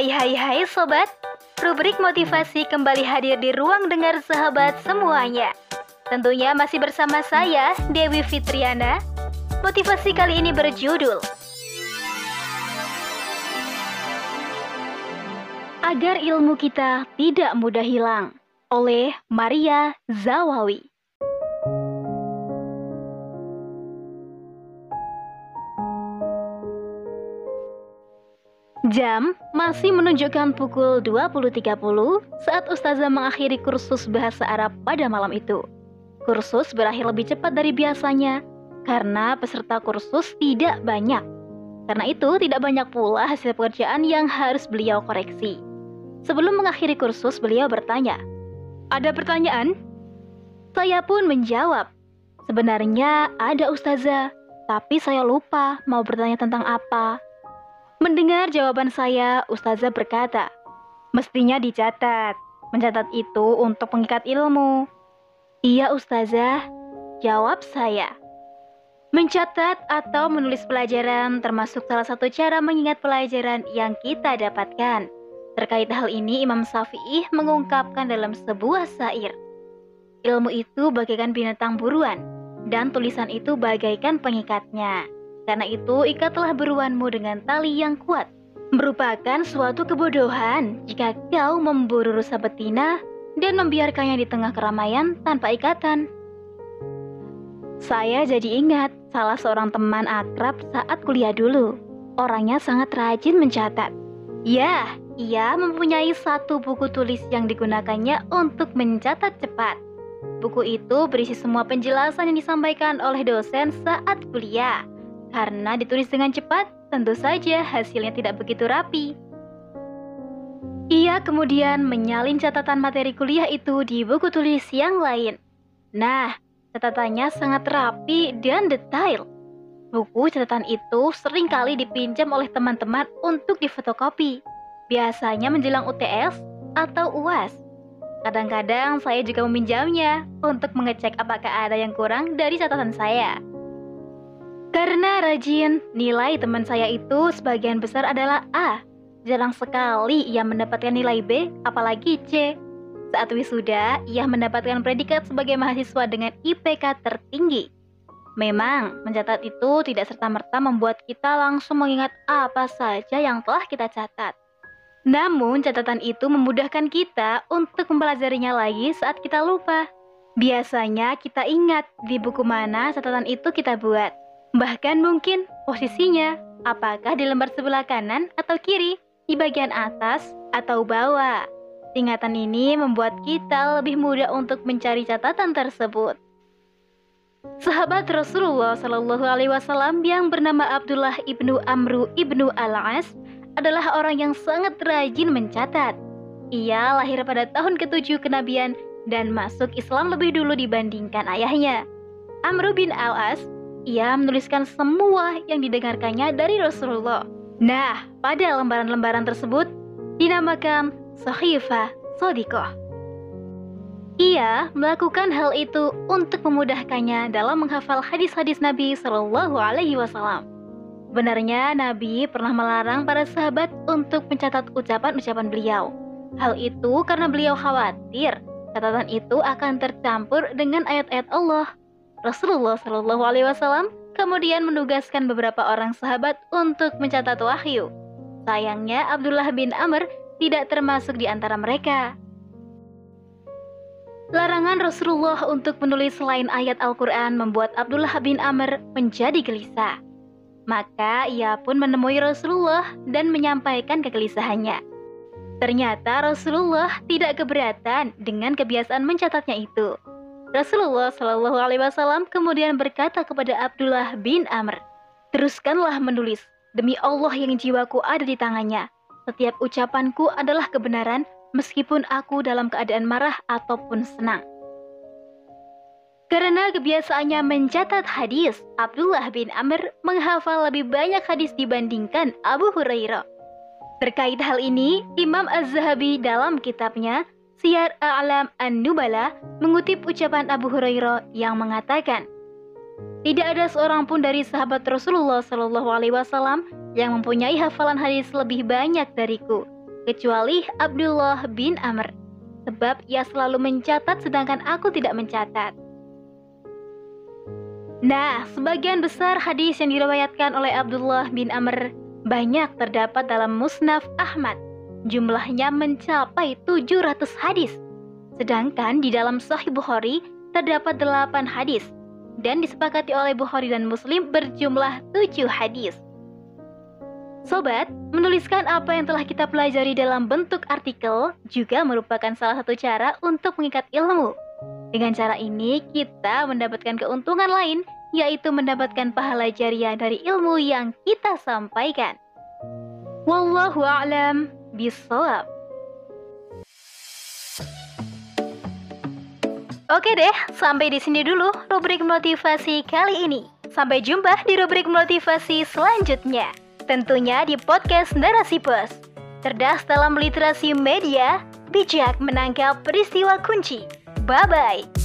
Hai hai hai sobat, rubrik motivasi kembali hadir di ruang dengar sahabat semuanya. Tentunya masih bersama saya, Dewi Fitriana. Motivasi kali ini berjudul Agar ilmu kita tidak mudah hilang oleh Maria Zawawi. Jam masih menunjukkan pukul 20.30 saat Ustazah mengakhiri kursus bahasa Arab pada malam itu. Kursus berakhir lebih cepat dari biasanya karena peserta kursus tidak banyak. Karena itu tidak banyak pula hasil pekerjaan yang harus beliau koreksi. Sebelum mengakhiri kursus beliau bertanya, "Ada pertanyaan?" Saya pun menjawab, "Sebenarnya ada Ustazah, tapi saya lupa mau bertanya tentang apa." Mendengar jawaban saya, Ustazah berkata, Mestinya dicatat. Mencatat itu untuk pengikat ilmu. Iya Ustazah, jawab saya. Mencatat atau menulis pelajaran termasuk salah satu cara mengingat pelajaran yang kita dapatkan. Terkait hal ini, Imam Syafi'i mengungkapkan dalam sebuah syair. Ilmu itu bagaikan binatang buruan, dan tulisan itu bagaikan pengikatnya. Karena itu, ikatlah beruanmu dengan tali yang kuat. Merupakan suatu kebodohan jika kau memburu rusa betina dan membiarkannya di tengah keramaian tanpa ikatan. Saya jadi ingat salah seorang teman akrab saat kuliah dulu. Orangnya sangat rajin mencatat. Ya, ia mempunyai satu buku tulis yang digunakannya untuk mencatat cepat. Buku itu berisi semua penjelasan yang disampaikan oleh dosen saat kuliah. Karena ditulis dengan cepat, tentu saja hasilnya tidak begitu rapi. Ia kemudian menyalin catatan materi kuliah itu di buku tulis yang lain. Nah, catatannya sangat rapi dan detail. Buku catatan itu sering kali dipinjam oleh teman-teman untuk difotokopi. Biasanya menjelang UTS atau UAS. Kadang-kadang saya juga meminjamnya untuk mengecek apakah ada yang kurang dari catatan saya. Karena rajin, nilai teman saya itu sebagian besar adalah A. Jarang sekali ia mendapatkan nilai B, apalagi C. Saat wisuda, ia mendapatkan predikat sebagai mahasiswa dengan IPK tertinggi. Memang, mencatat itu tidak serta-merta membuat kita langsung mengingat apa saja yang telah kita catat. Namun, catatan itu memudahkan kita untuk mempelajarinya lagi saat kita lupa. Biasanya kita ingat di buku mana catatan itu kita buat. Bahkan mungkin posisinya apakah di lembar sebelah kanan atau kiri, di bagian atas atau bawah. Ingatan ini membuat kita lebih mudah untuk mencari catatan tersebut. Sahabat Rasulullah Shallallahu Alaihi Wasallam yang bernama Abdullah ibnu Amru ibnu Al As adalah orang yang sangat rajin mencatat. Ia lahir pada tahun ketujuh kenabian dan masuk Islam lebih dulu dibandingkan ayahnya. Amru bin Al As ia menuliskan semua yang didengarkannya dari Rasulullah. Nah, pada lembaran-lembaran tersebut dinamakan Sahifah Sodikoh. Ia melakukan hal itu untuk memudahkannya dalam menghafal hadis-hadis Nabi Shallallahu Alaihi Wasallam. Benarnya Nabi pernah melarang para sahabat untuk mencatat ucapan-ucapan beliau. Hal itu karena beliau khawatir catatan itu akan tercampur dengan ayat-ayat Allah Rasulullah Shallallahu Alaihi Wasallam kemudian menugaskan beberapa orang sahabat untuk mencatat wahyu. Sayangnya Abdullah bin Amr tidak termasuk di antara mereka. Larangan Rasulullah untuk menulis selain ayat Al-Quran membuat Abdullah bin Amr menjadi gelisah. Maka ia pun menemui Rasulullah dan menyampaikan kegelisahannya. Ternyata Rasulullah tidak keberatan dengan kebiasaan mencatatnya itu. Rasulullah Shallallahu Alaihi Wasallam kemudian berkata kepada Abdullah bin Amr, teruskanlah menulis demi Allah yang jiwaku ada di tangannya. Setiap ucapanku adalah kebenaran meskipun aku dalam keadaan marah ataupun senang. Karena kebiasaannya mencatat hadis, Abdullah bin Amr menghafal lebih banyak hadis dibandingkan Abu Hurairah. Terkait hal ini, Imam Az-Zahabi dalam kitabnya Siyar A'lam An-Nubala mengutip ucapan Abu Hurairah yang mengatakan, Tidak ada seorang pun dari sahabat Rasulullah Shallallahu Alaihi Wasallam yang mempunyai hafalan hadis lebih banyak dariku, kecuali Abdullah bin Amr, sebab ia selalu mencatat sedangkan aku tidak mencatat. Nah, sebagian besar hadis yang diriwayatkan oleh Abdullah bin Amr banyak terdapat dalam Musnaf Ahmad. Jumlahnya mencapai 700 hadis. Sedangkan di dalam Sahih Bukhari terdapat 8 hadis dan disepakati oleh Bukhari dan Muslim berjumlah 7 hadis. Sobat, menuliskan apa yang telah kita pelajari dalam bentuk artikel juga merupakan salah satu cara untuk mengikat ilmu. Dengan cara ini, kita mendapatkan keuntungan lain, yaitu mendapatkan pahala jariah dari ilmu yang kita sampaikan. Wallahu a'lam Oke deh, sampai di sini dulu rubrik motivasi kali ini. Sampai jumpa di rubrik motivasi selanjutnya. Tentunya di podcast Narasi Pos. Cerdas dalam literasi media, bijak menangkap peristiwa kunci. Bye-bye.